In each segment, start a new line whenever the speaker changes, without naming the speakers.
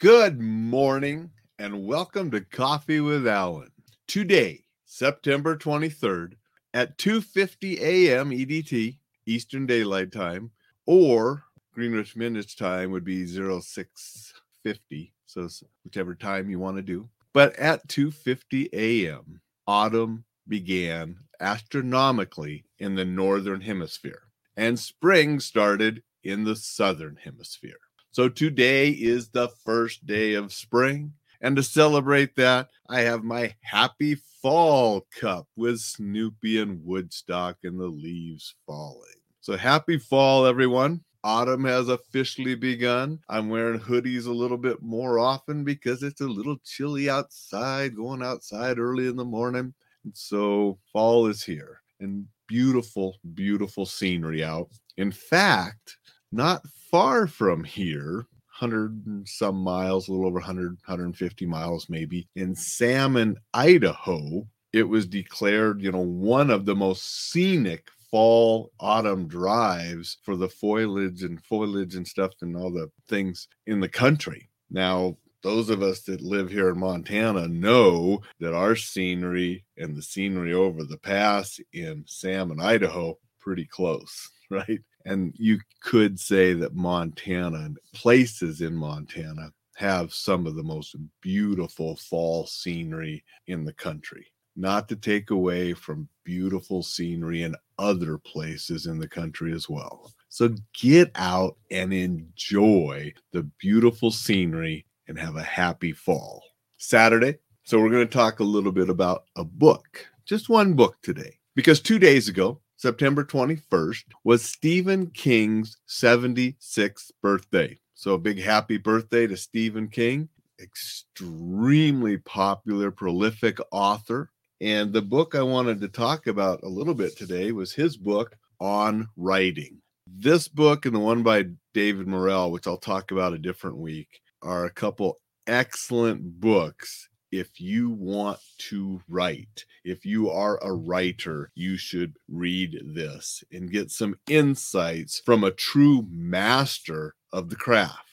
Good morning and welcome to Coffee with Alain. Today, September 23rd at 2:50 a.m. EDT, Eastern Daylight Time, or Greenwich Minutes Time would be 0650, so whichever time you want to do. But at 2:50 a.m., autumn began astronomically in the northern hemisphere and spring started in the southern hemisphere. So today is the first day of spring. And to celebrate that, I have my happy fall cup with Snoopy and Woodstock and the leaves falling. So happy fall, everyone. Autumn has officially begun. I'm wearing hoodies a little bit more often because it's a little chilly outside, going outside early in the morning. And so fall is here and beautiful, beautiful scenery out. In fact, not far from here, 100 and some miles, a little over 100, 150 miles maybe, in Salmon, Idaho, it was declared, you know, one of the most scenic fall autumn drives for the foliage and foliage and stuff and all the things in the country. Now, those of us that live here in Montana know that our scenery and the scenery over the pass in Salmon, Idaho, pretty close, right? And you could say that Montana places in Montana have some of the most beautiful fall scenery in the country. Not to take away from beautiful scenery in other places in the country as well. So get out and enjoy the beautiful scenery and have a happy fall. Saturday. So we're going to talk a little bit about a book, just one book today, because two days ago, September 21st, was Stephen King's 76th birthday. So a big happy birthday to Stephen King, extremely popular, prolific author. And the book I wanted to talk about a little bit today was his book on writing. This book and the one by David Morrell, which I'll talk about a different week, are a couple excellent books if you want to write. If you are a writer, you should read this and get some insights from a true master of the craft.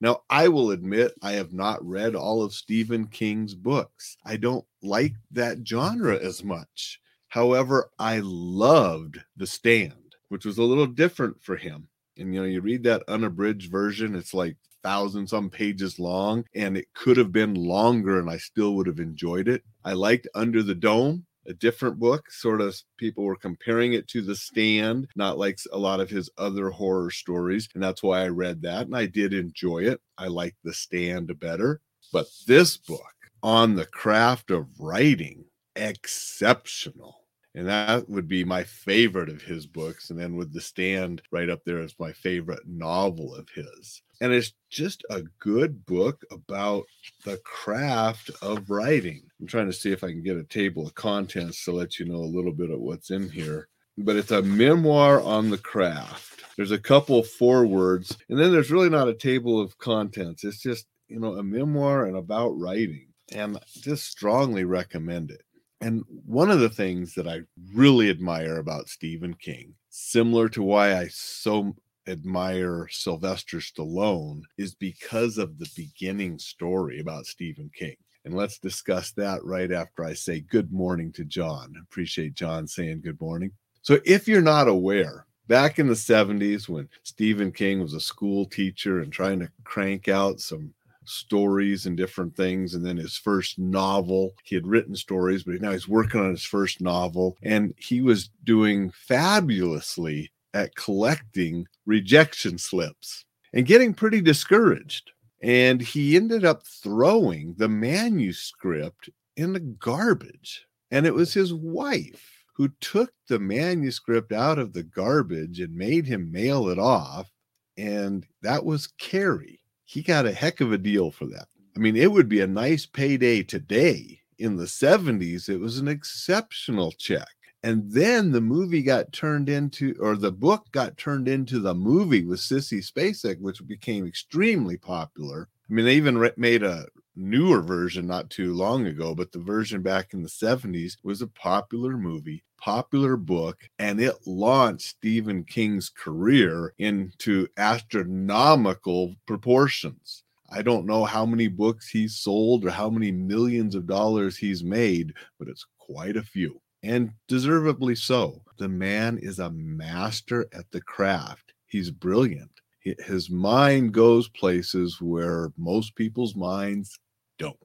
Now, I will admit I have not read all of Stephen King's books. I don't like that genre as much. However, I loved The Stand, which was a little different for him. And you know, you read that unabridged version, it's like thousand some pages long, and it could have been longer, and I still would have enjoyed it. I liked Under the Dome, a different book. Sort of people were comparing it to The Stand, not like a lot of his other horror stories. And that's why I read that. And I did enjoy it. I liked The Stand better. But this book on the craft of writing, exceptional and that would be my favorite of his books and then with the stand right up there as my favorite novel of his. And it's just a good book about the craft of writing. I'm trying to see if i can get a table of contents to let you know a little bit of what's in here. But it's a memoir on the craft. There's a couple forewords and then there's really not a table of contents. It's just you know a memoir and about writing and just strongly recommend it and one of the things that I really admire about Stephen King, similar to why I so admire Sylvester Stallone, is because of the beginning story about Stephen King. And let's discuss that right after I say good morning to John. Appreciate John saying good morning. So, if you're not aware, back in the 70s when Stephen King was a school teacher and trying to crank out some stories and different things. And then his first novel, he had written stories, but now he's working on his first novel. And he was doing fabulously at collecting rejection slips and getting pretty discouraged. And he ended up throwing the manuscript in the garbage. And it was his wife who took the manuscript out of the garbage and made him mail it off. And that was Carrie he got a heck of a deal for that. I mean, it would be a nice payday today. In the 70s, it was an exceptional check. And then the movie got turned into, or the book got turned into the movie with Sissy Spacek, which became extremely popular. I mean, they even re- made a newer version not too long ago, but the version back in the 70s was a popular movie, popular book, and it launched Stephen King's career into astronomical proportions. I don't know how many books he's sold or how many millions of dollars he's made, but it's quite a few, and deservedly so. The man is a master at the craft. He's brilliant. His mind goes places where most people's minds don't.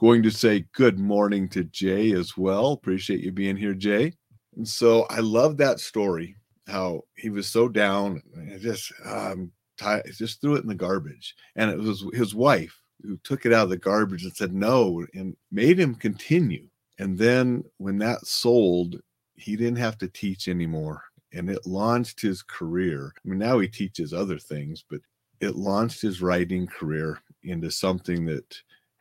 Going to say good morning to Jay as well. Appreciate you being here, Jay. And so I love that story, how he was so down. Just um, just threw it in the garbage. And it was his wife who took it out of the garbage and said no and made him continue. And then when that sold, he didn't have to teach anymore. And it launched his career. I mean, now he teaches other things, but it launched his writing career into something that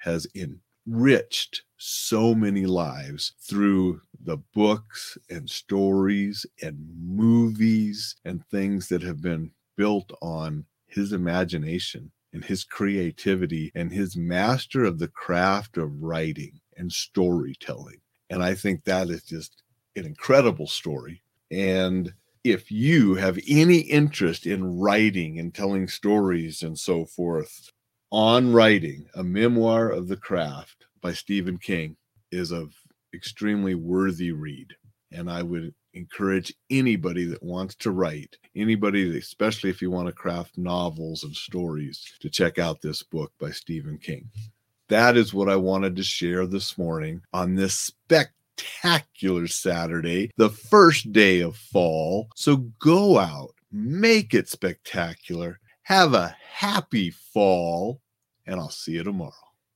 has enriched so many lives through the books and stories and movies and things that have been built on his imagination and his creativity and his master of the craft of writing and storytelling. And I think that is just an incredible story. And if you have any interest in writing and telling stories and so forth, on writing, a memoir of the craft by Stephen King is a extremely worthy read. And I would encourage anybody that wants to write, anybody, especially if you want to craft novels and stories, to check out this book by Stephen King. That is what I wanted to share this morning on this spectacular Saturday, the first day of fall. So go out, make it spectacular, have a happy fall, and I'll see you tomorrow.